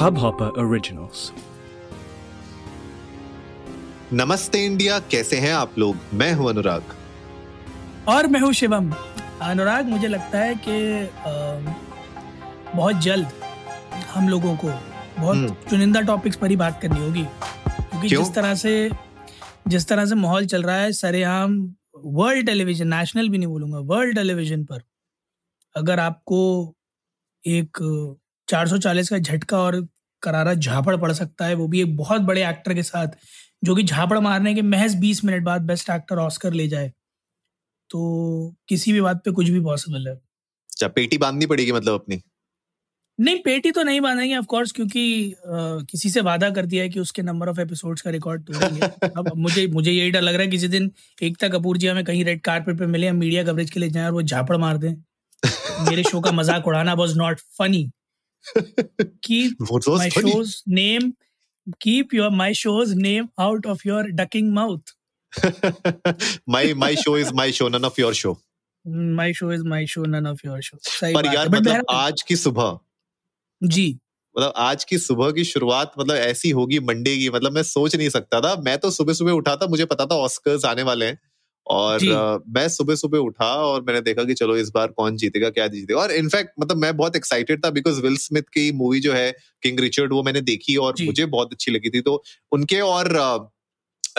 Hubhopper Originals. नमस्ते India कैसे हैं आप लोग मैं हूँ अनुराग और मैं हूँ शिवम अनुराग मुझे लगता है कि बहुत जल्द हम लोगों को हम्म। बहुत चुनिंदा टॉपिक्स पर ही बात करनी होगी क्योंकि क्यों? जिस तरह से जिस तरह से माहौल चल रहा है सरेआम वर्ल्ड टेलीविज़न नेशनल भी नहीं बोलूँगा वर्ल्ड टेलीविज़न पर अगर आपको एक 440 का झटका और करारा झापड़ पड़ सकता है वो भी एक बहुत बड़े एक्टर के साथ जो कि झापड़ मारने के महज 20 मिनट बाद बेस्ट एक्टर ऑस्कर ले जाए। तो किसी भी बात पे कुछ भी पॉसिबल है। अच्छा पेटी बांधनी पड़ेगी मतलब अपनी? नहीं पेटी तो नहीं बांधेंगे ऑफ़ कोर्स क्योंकि अ, किसी से वादा कर दिया है कि उसके नंबर ऑफ़ एपिसोड्स का रिकॉर्ड तोड़ेंगे। अब मुझे मुझे यही डर लग रहा है किसी दिन एकता कपूर जी हमें कहीं रेड कार्पेट पे मिले हम मीडिया कवरेज के लिए जाएँ और वो झापड़ मार दें। मेरे शो का मज़ाक उड़ाना वाज नॉट फनी वो तो funny. Show's name keep your my show's name out of your ducking mouth my my show is my show none of your show. My show is my show none of your show सही पर यार मतलब आज की सुबह। जी। मतलब आज की सुबह की शुरुआत मतलब ऐसी होगी मंडे की मतलब मैं सोच नहीं सकता था। मैं तो सुबह सुबह उठा था मुझे पता था ऑस्कर्स आने वाले हैं। और। अ, मैं सुबह सुबह उठा और मैंने देखा कि चलो इस बार कौन जीतेगा क्या जीतेगा। और इनफैक्ट मतलब मैं बहुत एक्साइटेड था बिकॉज़ विल स्मिथ की मूवी जो है किंग रिचर्ड वो मैंने देखी और मुझे बहुत अच्छी लगी थी। तो उनके और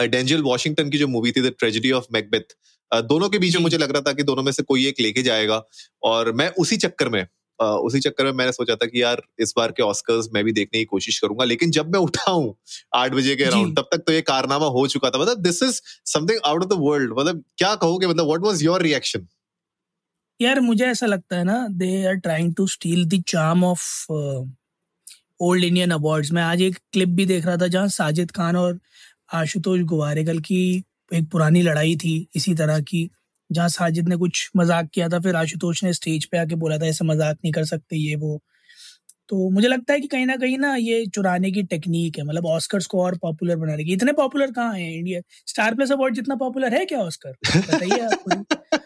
डेंजल वॉशिंगटन की जो मूवी थी द ट्रेजिडी ऑफ़ मैकबेथ दोनों के बीच में मुझे लग रहा था कि दोनों में से कोई एक लेके जाएगा। और मैं उसी चक्कर में उसी चक्कर में मैंने सोचा था कि यार इस बार के ऑस्कर्स मैं भी देखने की कोशिश करूँगा लेकिन जब मैं उठा हूँ आठ बजे के अराउंड तब तक तो ये कारनामा हो चुका था। मतलब this is something out of the world मतलब क्या कहोगे? मतलब व्हाट वाज योर रिएक्शन यार मुझे ऐसा लगता है ना they are trying to steal the charm of old Indian awards मैं आज एक क्लिप भी देख रहा था जहाँ साजिद खान और आशुतोष गुवारेगल की एक पुरानी लड़ाई थी इसी तरह की। जहाँ साजिद ने कुछ मज़ाक किया था फिर आशुतोष ने स्टेज पे आके बोला था ऐसे मज़ाक नहीं कर सकते ये वो। तो मुझे लगता है कि कहीं ना कहीं ना ये चुराने की टेक्निक है मतलब ऑस्कर्स को और पॉपुलर बनाने की। इतने पॉपुलर कहाँ है इंडिया स्टार प्लस अवार्ड जितना पॉपुलर है क्या ऑस्कर बताइए आप मुझे।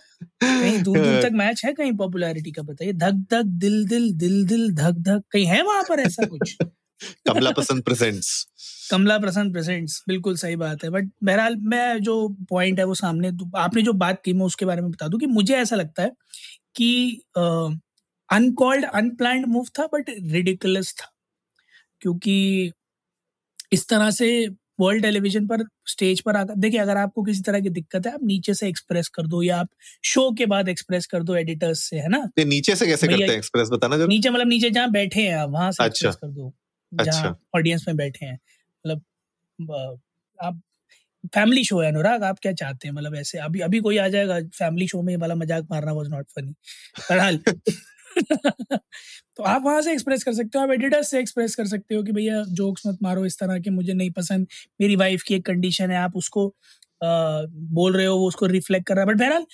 कहीं दूर दूर तक मैच है कहीं पॉपुलैरिटी का बताइए। धक धक दिल दिल दिल दिल धक धक कहीं है वहाँ पर ऐसा कुछ? कमला पसंद प्रेजेंट्स कमला प्रसन्न प्रेजेंट्स बिल्कुल सही बात है। बट बहरहाल मैं जो पॉइंट है वो सामने आपने जो बात की मैं उसके बारे में बता दूँ कि मुझे ऐसा लगता है कि अनकॉल्ड अनप्लान्ड मूव था बट रिडिकुलस था। क्योंकि इस तरह से वर्ल्ड टेलीविज़न पर स्टेज पर आकर देखिए अगर आपको किसी तरह की दिक्कत है आप नीचे से एक्सप्रेस कर दो या आप शो के बाद एक्सप्रेस कर दो एडिटर्स से है ना? नीचे से कैसे करते हैं? एक्सप्रेस बताना ज़रूर नीचे मतलब नीचे जहाँ बैठे हैं आप वहाँ से अच्छा। एक्सप्रेस कर दो। जहाँ अच्छा। ऑडियंस में बैठे हैं। मतलब आप फैमिली शो है अनुराग आप क्या चाहते हैं? मतलब ऐसे अभी अभी कोई आ जाएगा फैमिली शो में ये वाला मज़ाक मारना वाज नॉट फनी बहरहाल। तो आप वहाँ से एक्सप्रेस कर सकते हो आप एडिटर्स से एक्सप्रेस कर सकते हो कि भैया जोक्स मत मारो इस तरह के मुझे नहीं पसंद मेरी वाइफ की एक कंडीशन है आप उसको अ, बोल रहे हो वो उसको रिफ्लेक्ट कर रहा है। बट बहरहाल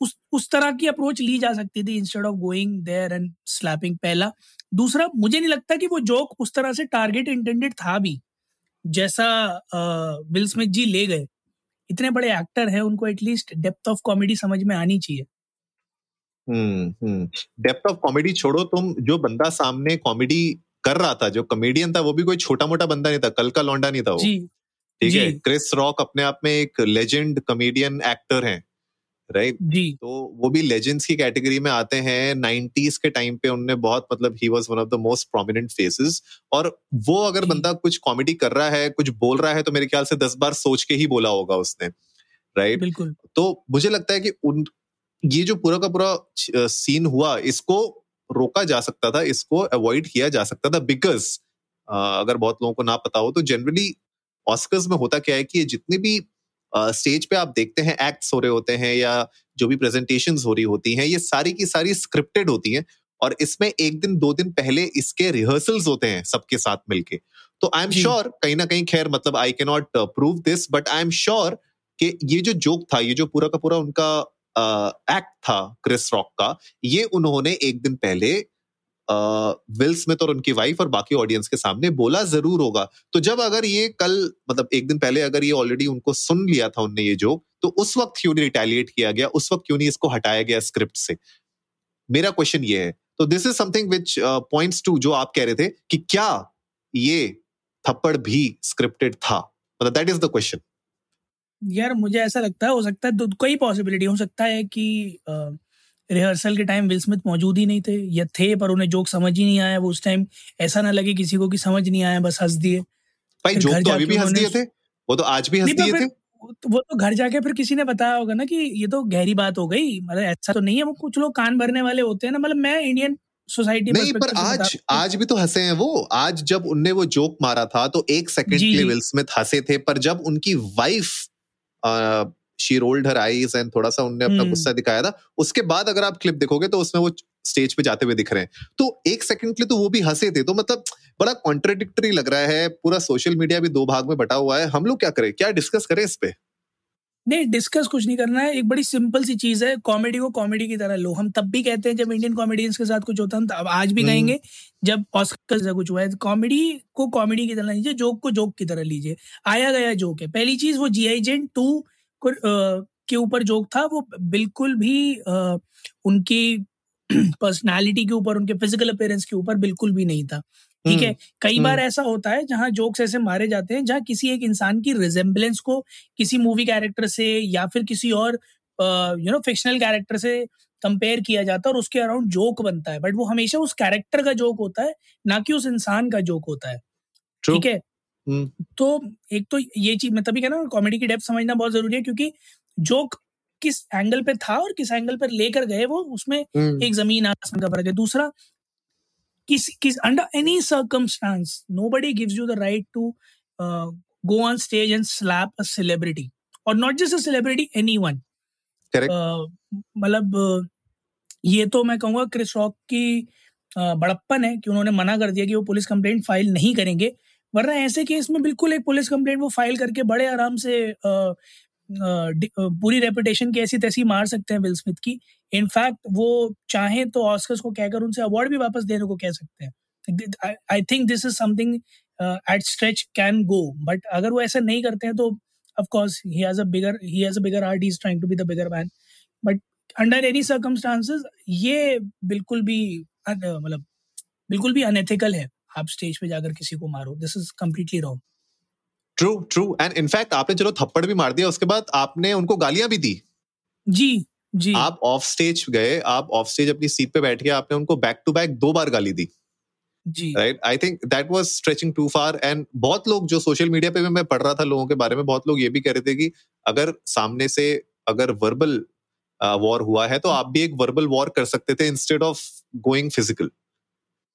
उस उस तरह की अप्रोच ली जा सकती थी instead of going there and slapping पहला। दूसरा मुझे नहीं लगता कि वो जोक उस तरह से टारगेट इंटेंडेड था भी। जैसा विल स्मिथ जी ले गए इतने बड़े एक्टर हैं उनको एटलीस्ट डेप्थ ऑफ़ कॉमेडी समझ में आनी चाहिए। डेप्थ ऑफ़ कॉमेडी छोड़ो तुम जो बंदा सामने कॉमेडी कर रहा था जो कॉमेडियन था वो भी कोई छोटा मोटा बंदा नहीं था कल का लौंडा नहीं था वो। ठीक है? क्रिस रॉक अपने आप में एक लेजेंड कॉमेडियन एक्टर हैं। राइट? जी। तो वो भी लेजेंड्स की कैटेगरी में आते हैं। 90s के टाइम पे उनने बहुत मतलब ही was one of the most prominent faces और वो अगर बंदा कुछ कॉमेडी कर रहा है कुछ बोल रहा है तो मेरे ख्याल से दस बार सोच के ही बोला होगा उसने। राइट? बिल्कुल। तो मुझे लगता है कि उन ये जो पूरा का पूरा सीन हुआ इसको रोका जा सकता था इसको अवॉइड किया जा सकता था बिकॉज़ अगर बहुत लोगों को ना पता हो तो जनरली ऑस्कर्स में होता क्या है कि ये जितने भी स्टेज पे आप देखते हैं एक्ट्स हो रहे होते हैं या जो भी प्रेजेंटेशन हो रही होती हैं ये सारी की सारी स्क्रिप्टेड होती हैं और इसमें एक दिन दो दिन पहले इसके रिहर्सल्स होते हैं सबके साथ मिलके। तो आई एम श्योर कहीं ना कहीं खैर मतलब I can not prove this but I am sure कि ये जो जोक था ये जो पूरा का पूरा उनका एक्ट था क्रिस रॉक का ये उन्होंने एक दिन पहले विल स्मिथ और उनकी वाइफ और बाकी ऑडियंस के सामने बोला ज़रूर होगा। तो जब अगर ये कल मतलब एक दिन पहले अगर ये ऑलरेडी उनको सुन लिया था उनने ये जोक तो उस वक्त क्यों नहीं रिटेलिएट किया गया? उस वक्त क्यों नहीं इसको हटाया गया स्क्रिप्ट से? मेरा क्वेश्चन ये है। तो this is something which points to जो आप कह रहे थे कि क्या ये थप्पड़ भी स्क्रिप्टेड था? मतलब दैट इज़ द क्वेश्चन यार, मुझे ऐसा लगता है, हो सकता है कई पॉसिबिलिटी हो सकता है कि रिहर्सल के टाइम विल स्मिथ मौजूद ही नहीं थे या थे पर उन्हें जोक समझ ही नहीं आया वो उस टाइम ऐसा ना लगे किसी को कि समझ नहीं आया बस हंस दिए। भाई जोक तो अभी भी हंस दिए थे वो तो आज भी हंस दिए थे। वो तो घर जाके फिर किसी ने बताया होगा ना कि ये तो गहरी बात हो गई मतलब ऐसा तो नहीं है वो कुछ लोग कान भरने वाले होते हैं ना मतलब मैं इंडियन सोसाइटी नहीं पर आज आज भी तो हंसे हैं वो। आज जब उनने वो जोक मारा था तो एक सेकंड के लिए विल स्मिथ हंसे थे पर जब उनकी wife she rolled her eyes and थोड़ा सा उनने अपना हम्म। गुस्सा दिखाया था। उसके बाद अगर आप क्लिप देखोगे तो उसमें वो स्टेज पे जाते हुए दिख रहे हैं। तो एक सेकंड के लिए तो वो भी हंसे थे। तो मतलब बड़ा कॉन्ट्रेडिक्टरी लग रहा है। पूरा सोशल मीडिया भी दो भाग में बटा हुआ है। हम लोग क्या करें? क्या डिस्कस करें इस पे? नहीं डिस्कस कुछ नहीं करना है। एक बड़ी सिंपल सी चीज़ है। कॉमेडी को कॉमेडी की तरह लो। हम तब भी कहते हैं जब इंडियन कॉमेडियंस के साथ कुछ होता है। अब आज भी हम्म। कहेंगे जब ऑस्कर से कुछ हुआ है कॉमेडी को कॉमेडी की तरह लीजिए जोक को जोक की तरह लीजिए। आया गया जोक है। पहली चीज़ वो जी आई जेन टू के ऊपर जोक था वो बिल्कुल भी आ, उनकी पर्सनालिटी के ऊपर उनके फ़िज़िकल अपेयरेंस के ऊपर बिल्कुल भी नहीं था। ठीक है? हम्म, कई बार हम्म। ऐसा होता है जहाँ जोक्स ऐसे मारे जाते हैं जहाँ किसी एक इंसान की रिजेम्बलेंस को किसी मूवी कैरेक्टर से या फिर किसी और यू नो फिक्शनल कैरेक्टर से कंपेयर किया जाता है और उसके अराउंड जोक बनता है। बट वो हमेशा उस कैरेक्टर का जोक होता है ना कि उस इंसान का जोक होता है। ठीक है। तो एक तो ये चीज़ मैं तभी कहना कॉमेडी की डेप्थ समझना बहुत ज़रूरी है क्योंकि जोक किस एंगल पे था और किस एंगल पर लेकर गए वो उसमें एक ज़मीन आसमान का फ़र्क है। दूसरा किस किस under any circumstance nobody gives you the right to go on stage and slap a celebrity or not just a celebrity anyone. मतलब uh, ये तो मैं कहूँगा क्रिस रॉक की uh, बड़प्पन है कि उन्होंने मना कर दिया कि वो पुलिस कंप्लेंट फ़ाइल नहीं करेंगे। वरना ऐसे केस में बिल्कुल एक पुलिस कंप्लेंट वो फ़ाइल करके बड़े आराम से uh, पूरी रेपुटेशन की ऐसी तैसी मार सकते हैं विल स्मिथ की। इनफैक्ट वो चाहे तो ऑस्कर्स को कहकर उनसे अवार्ड भी वापस देने को कह सकते हैं। I think this is something at stretch can go but अगर वो ऐसा नहीं करते हैं तो of course he has a bigger he has a bigger is trying to be the bigger man but under any circumstances ये बिल्कुल भी मतलब बिल्कुल भी अनएथिकल है। आप स्टेज पे जाकर किसी को मारो। This is completely wrong true true and in fact आपने चलो थप्पड़ भी मार दिया उसके बाद आपने उनको गालियाँ भी दी। जी जी। आप ऑफ़ स्टेज गए आप ऑफ़ स्टेज अपनी सीट पे बैठ के आपने उनको बैक टू बैक दो बार गाली दी। जी। Right I think that was stretching too far and बहुत लोग जो सोशल मीडिया पे भी मैं पढ़ रहा था लोगों के बारे में बहुत लोग ये भी कह रहे थे कि अगर सामने से अगर वर्बल वॉर uh, हुआ है तो आप भी एक वर्बल वॉर कर सकते थे इंस्टेड ऑफ़ गोइंग फ़िज़िकल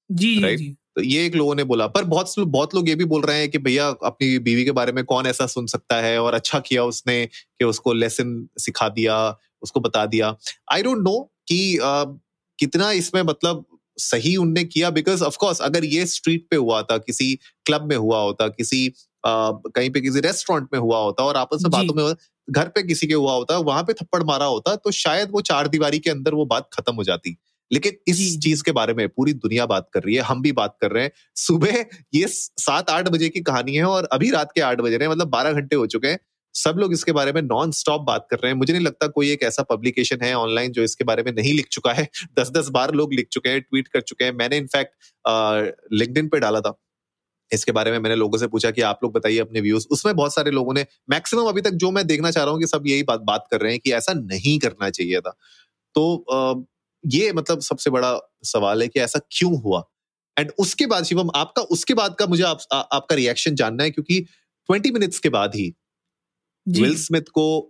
जी राइट right? तो ये एक लोगों ने बोला। पर बहुत बहुत लोग ये भी बोल रहे हैं कि भैया अपनी बीवी के बारे में कौन ऐसा सुन सकता है और अच्छा किया उसने कि उसको लेसन सिखा दिया उसको बता दिया। आई डोंट नो कि uh, कितना इसमें मतलब सही उनने किया बिकॉज़ ऑफकोर्स अगर ये स्ट्रीट पे हुआ था किसी क्लब में हुआ होता किसी uh, कहीं पे किसी रेस्टोरेंट में हुआ होता और आपस में बातों में घर पे किसी के हुआ होता वहाँ पे थप्पड़ मारा होता तो शायद वो चार दीवारी के अंदर वो बात खत्म हो जाती। लेकिन इस चीज़ के बारे में पूरी दुनिया बात कर रही है हम भी बात कर रहे हैं। सुबह ये सात आठ बजे की कहानी है और अभी रात के आठ बजे रहे मतलब बारह घंटे हो चुके हैं। सब लोग इसके बारे में नॉन स्टॉप बात कर रहे हैं। मुझे नहीं लगता कोई एक ऐसा पब्लिकेशन है ऑनलाइन जो इसके बारे में नहीं लिख चुका है। दस दस बार लोग लिख चुके हैं ट्वीट कर चुके हैं। मैंने इनफैक्ट लिंक्डइन पे डाला था। इसके बारे में मैंने लोगों से पूछा कि आप लोग बताइए अपने व्यूज़ उसमें बहुत सारे लोगों ने मैक्सिमम अभी तक जो मैं देखना चाह रहा हूँ कि सब यही बात बात कर रहे हैं कि ऐसा नहीं करना चाहिए था। तो ये मतलब सबसे बड़ा सवाल है कि ऐसा क्यों हुआ? एंड उसके बाद शिवम आपका उसके बाद का मुझे आप, आ, आपका रिएक्शन जानना है क्योंकि ट्वेंटी मिनट्स के बाद ही विल स्मिथ को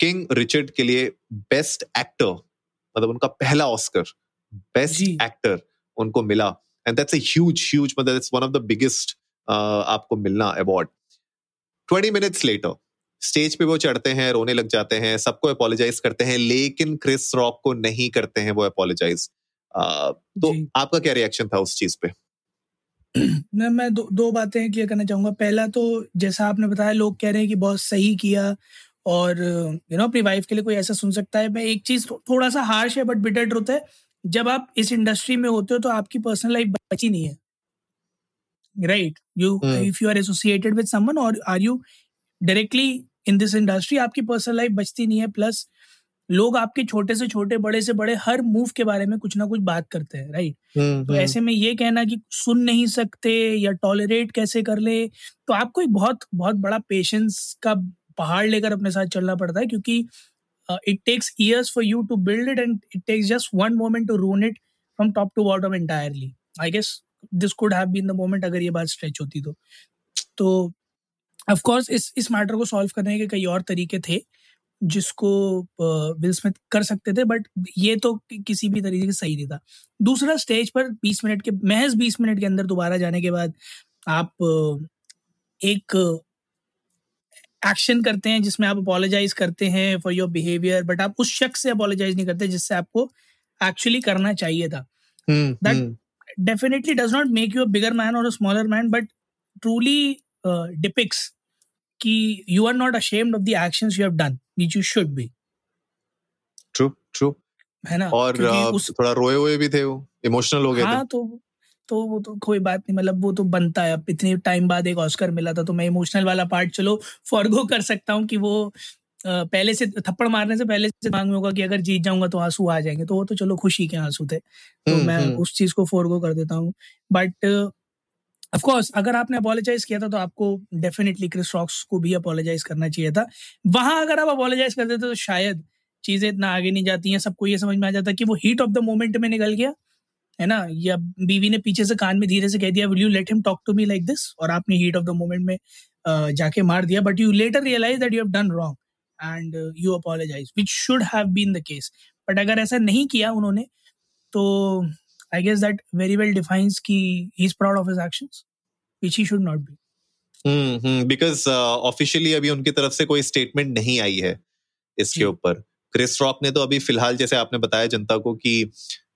किंग रिचर्ड के लिए बेस्ट एक्टर मतलब उनका पहला ऑस्कर बेस्ट एक्टर उनको मिला। एंड दैट्स ह्यूज ह्यूज मतलब वन ऑफ़ द बिगेस्ट आपको मिलना award twenty minutes later stage पे वो चढ़ते हैं रोने लग जाते हैं सबको अपोलोजाइज करते हैं लेकिन क्रिस रॉक को नहीं करते हैं वो अपोलोजाइज तो आपका क्या रिएक्शन था उस चीज़ पे? मैं मैं दो, दो बातें क्लियर करना चाहूँगा। पहला तो जैसा आपने बताया लोग कह रहे हैं कि बहुत सही किया और यू नो अपनी वाइफ के लिए कोई ऐसा सुन सकता है। मैं एक चीज़ थोड़ा सा हार्श है बट बिटर ट्रुथ है। जब आप इस इंडस्ट्री में होते हो तो आपकी पर्सनल लाइफ बची नहीं है। Right you if you are associated with someone और are you directly in this industry आपकी पर्सनल लाइफ बचती नहीं है प्लस लोग आपके छोटे से छोटे बड़े से बड़े हर मूव के बारे में कुछ ना कुछ बात करते हैं राइट हम्म, तो हम्म, ऐसे में ये कहना कि सुन नहीं सकते या टॉलरेट कैसे कर ले तो आपको एक बहुत बहुत बड़ा पेशेंस का पहाड़ लेकर अपने साथ चलना पड़ता है क्योंकि it takes years for you to build it and it takes just one moment to ruin it from top to bottom entirely I guess this could have been the moment अगर ये बात स्ट्रेच होती तो। तो of course इस इस matter को solve करने के कई और तरीके थे जिसको विल स्मिथ कर सकते थे बट ये तो किसी भी तरीके से सही नहीं था। दूसरा स्टेज पर 20 मिनट के महज 20 मिनट के अंदर दोबारा जाने के बाद आप एक एक्शन करते हैं जिसमें आप अपोलोजाइज करते हैं फॉर योर बिहेवियर बट आप उस शख्स से अपोलोजाइज नहीं करते जिससे आपको एक्चुअली करना चाहिए था। हम्म, definitely does not make you bigger man or a smaller man but truly uh, depicts कि you are not ashamed of the actions you have done which you should be. True, true. है ना? और उस थोड़ा रोए हुए भी थे वो इमोशनल हो गए हाँ थे। तो तो वो तो कोई बात नहीं मतलब वो तो बनता है। अब इतने टाइम बाद एक ऑस्कर मिला था तो मैं इमोशनल वाला पार्ट चलो फॉरगो कर सकता हूँ कि वो पहले से थप्पड़ मारने से पहले से मांग में होगा कि अगर जीत जाऊँगा तो आँसू आ जाएँगे। तो वो तो चलो खुशी के आँसू थे। तो हम्म, मैं हम्म, उस चीज़ को फोरगो कर देता हूँ। बट ऑफ़ कोर्स अगर आपने अपोलोजाइज किया था तो आपको डेफिनेटली क्रिस रॉक्स को भी अपोलोजाइज करना चाहिए था। वहाँ अगर आप अपोलोजाइज कर देते तो शायद चीज़ें इतना आगे नहीं जाती हैं सबको ये समझ में आ जाता कि वो हीट ऑफ़ द मोमेंट में निकल गया, है ना? या बीवी ने पीछे से कान में धीरे से कह दिया will you let him talk to me like this और आपने हीट ऑफ़ द मोमेंट में जाके मार दिया। But you later realize that you have done wrong and you apologize which should have been the case but अगर ऐसा नहीं किया उन्होंने तो I guess that very well defines कि he is proud of his actions which he should not be. Because officially अभी उनकी तरफ़ से कोई स्टेटमेंट नहीं आई है इसके। ऊपर। क्रिस रॉक ने तो अभी फ़िलहाल जैसे आपने बताया जनता को कि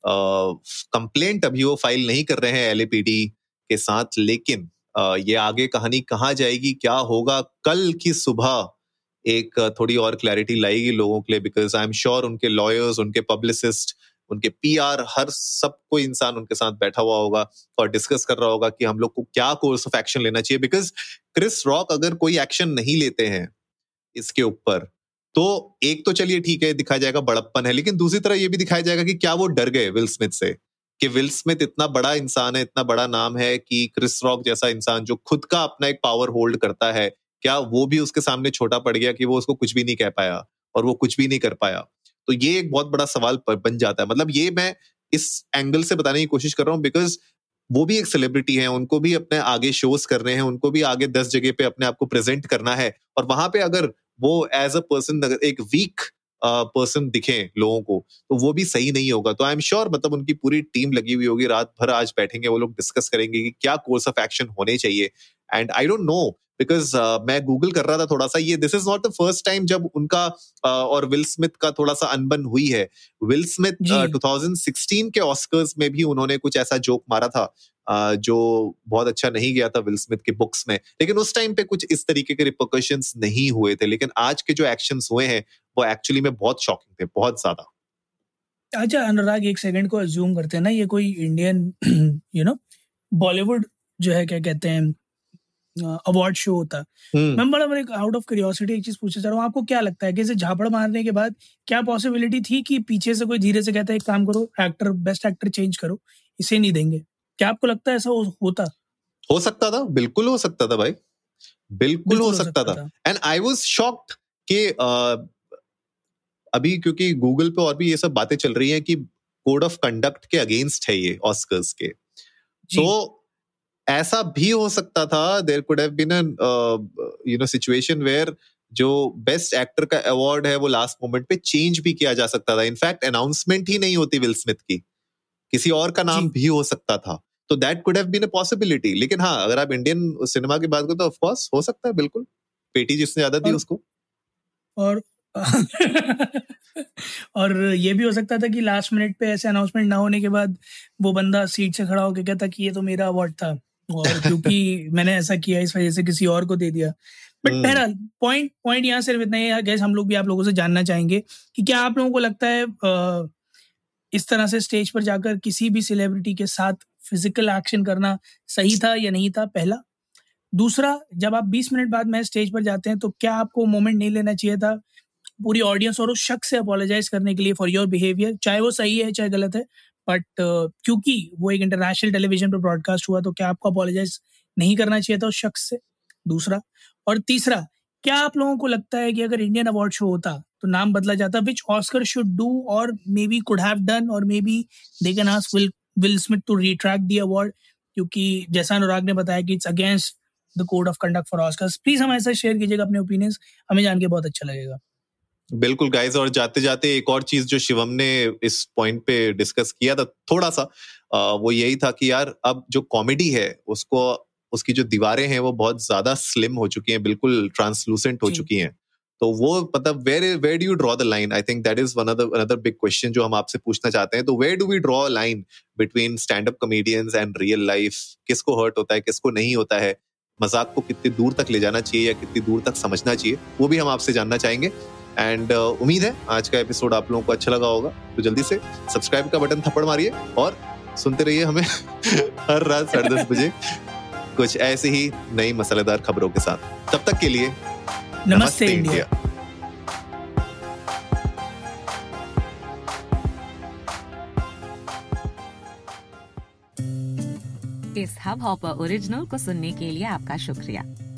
कंप्लेंट अभी वो फ़ाइल नहीं कर रहे हैं एलएपीडी के साथ लेकिन अ, ये आगे कहानी कहाँ जाएगी क्या होगा कल की सुबह एक थोड़ी और क्लैरिटी लाएगी लोगों के लिए बिकॉज़ आई एम श्योर उनके लॉयर्स उनके पब्लिसिस्ट उनके पीआर हर सब कोई इंसान उनके साथ बैठा हुआ होगा और डिस्कस कर रहा होगा कि हम लोग को क्या कोर्स ऑफ़ एक्शन लेना चाहिए। बिकॉज़ क्रिस रॉक अगर कोई एक्शन नहीं लेते हैं इसके ऊपर तो एक तो चलिए ठीक है, दिखाया जाएगा बड़प्पन है, लेकिन दूसरी तरह ये भी दिखाया जाएगा कि क्या वो डर गए विल स्मिथ से, कि विल स्मिथ इतना बड़ा इंसान है, इतना बड़ा नाम है कि क्रिस रॉक जैसा इंसान जो खुद का अपना एक पावर होल्ड करता है, क्या वो भी उसके सामने छोटा पड़ गया कि वो उसको कुछ भी नहीं कह पाया और वो कुछ भी नहीं कर पाया। तो ये एक बहुत बड़ा सवाल बन जाता है। मतलब ये मैं इस एंगल से बताने की कोशिश कर रहा हूँ बिकॉज़ वो भी एक सेलिब्रिटी है, उनको भी अपने आगे शोज़ करने हैं, उनको भी आगे दस जगह पे अपने आप को प्रेजेंट करना है। और वहाँ पे अगर वो एज अ पर्सन एक वीक पर्सन दिखे लोगों को तो वो भी सही नहीं होगा। तो आई एम श्योर मतलब उनकी पूरी टीम लगी हुई होगी, रात भर आज बैठेंगे, वो लोग डिस्कस करेंगे कि क्या कोर्स ऑफ़ एक्शन होने चाहिए। And I don't know because मैं गूगल कर रहा था थोड़ा सा ये this is not the first time जब उनका uh, और विल स्मिथ का थोड़ा सा अनबन हुई है। विल स्मिथ uh, 2016 के ऑस्कर्स में भी उन्होंने कुछ ऐसा जोक मारा था uh, जो बहुत अच्छा नहीं गया था विल स्मिथ के बुक्स में। लेकिन उस टाइम पे कुछ इस तरीके के रिपोकशंस नहीं हुए थे। लेकिन आज के जो एक्शन हुए हैं वो एक्चुअली में बहुत शॉकिंग थे बहुत ज़्यादा। अच्छा अनुराग एक सेकंड को अज्यूम करते हैं ना ये कोई इंडियन यू नो बॉलीवुड जो है क्या कहते हैं अवार्ड शो होता। है हम्म, मैं बड़ा बड़ा आउट ऑफ़ क्यूरियोसिटी एक चीज़ पूछना चाह रहा हूँ आपको क्या लगता है कि इसे झापड़ मारने के बाद क्या पॉसिबिलिटी थी कि पीछे से कोई धीरे से कहता है एक काम करो एक्टर बेस्ट एक्टर चेंज करो इसे नहीं देंगे क्या आपको लगता है ऐसा हो- होता? हो सकता था बिल्कुल हो सकता था भाई। बिल्कुल हो सकता था। एंड आई वॉज़ शॉक्ड कि अभी क्योंकि गूगल पे और भी ये सब बातें चल रही हैं कि कोड ऑफ़ कंडक्ट के अगेंस्ट है ये ऑस्कर्स के। तो ऐसा भी हो सकता था there could have been you know situation where जो बेस्ट एक्टर का अवार्ड है वो लास्ट मोमेंट पे चेंज भी किया जा सकता था। इनफैक्ट अनाउंसमेंट ही नहीं होती विल स्मिथ की। किसी और का नाम भी हो सकता था। तो that could have been a possibility लेकिन हाँ अगर आप इंडियन सिनेमा की बात करो तो ऑफ़ कोर्स हो सकता है बिल्कुल। पेटी जिसने ज़्यादा दी उसको। और और ये भी हो सकता था कि लास्ट मिनट पे ऐसे अनाउंसमेंट ना होने के बाद वो बंदा सीट से खड़ा होकर कहता कि ये तो मेरा अवार्ड था। और क्योंकि मैंने ऐसा किया इस वजह से किसी और को दे दिया। But hmm. बहरहाल पॉइंट पॉइंट यहाँ सिर्फ़ इतना ही गैस हम लोग भी आप लोगों से जानना चाहेंगे कि क्या आप लोगों को लगता है इस तरह से स्टेज पर जाकर किसी भी सेलिब्रिटी के साथ फ़िज़िकल एक्शन करना सही था या नहीं था पहला? दूसरा जब आप 20 मिनट बाद मैं स्टेज पर जाते हैं तो क्या आपको मोमेंट नहीं लेना चाहिए था पूरी ऑडियंस और उस शख्स से अपोलोजाइज करने के लिए फॉर योर बिहेवियर चाहे वो सही है चाहे गलत है बट uh, क्योंकि वो एक इंटरनेशनल टेलीविज़न पर ब्रॉडकास्ट हुआ तो क्या आपको अपोलोजाइज नहीं करना चाहिए था उस शख्स से? दूसरा। और तीसरा क्या आप लोगों को लगता है कि अगर इंडियन अवार्ड शो होता तो नाम बदला जाता? विच ऑस्कर शुड डू और maybe could have done और maybe they can ask will will Smith to retract the award क्योंकि जैसा अनुराग ने बताया कि it's against the code of conduct for Oscars please हमारे साथ शेयर कीजिएगा अपने ओपिनियंस हमें जान के बहुत अच्छा लगेगा। बिल्कुल गाइस और जाते जाते एक और चीज़ जो शिवम ने इस पॉइंट पे डिस्कस किया था थोड़ा सा वो यही था कि यार अब जो कॉमेडी है उसको उसकी जो दीवारें हैं वो बहुत ज़्यादा स्लिम हो चुकी हैं बिल्कुल ट्रांसलूसेंट हो चुकी हैं। तो वो मतलब where where do you draw the line I think that is one another big question जो हम आपसे पूछना चाहते हैं। तो where do we draw line between stand up comedians and real life किसको हर्ट होता है किसको नहीं होता है? मज़ाक को कितनी दूर तक ले जाना चाहिए या कितनी दूर तक समझना चाहिए? वो भी हम आपसे जानना चाहेंगे। एंड uh, उम्मीद है आज का एपिसोड आप लोगों को अच्छा लगा होगा। तो जल्दी से सब्सक्राइब का बटन थप्पड़ मारिए और सुनते रहिए हमें हर रात साढ़े दस बजे कुछ ऐसे ही नई मसालेदार खबरों के साथ। तब तक के लिए नमस्ते, नमस्ते इंडिया, इंडिया। इस हब हॉपर ओरिजिनल को सुनने के लिए आपका शुक्रिया।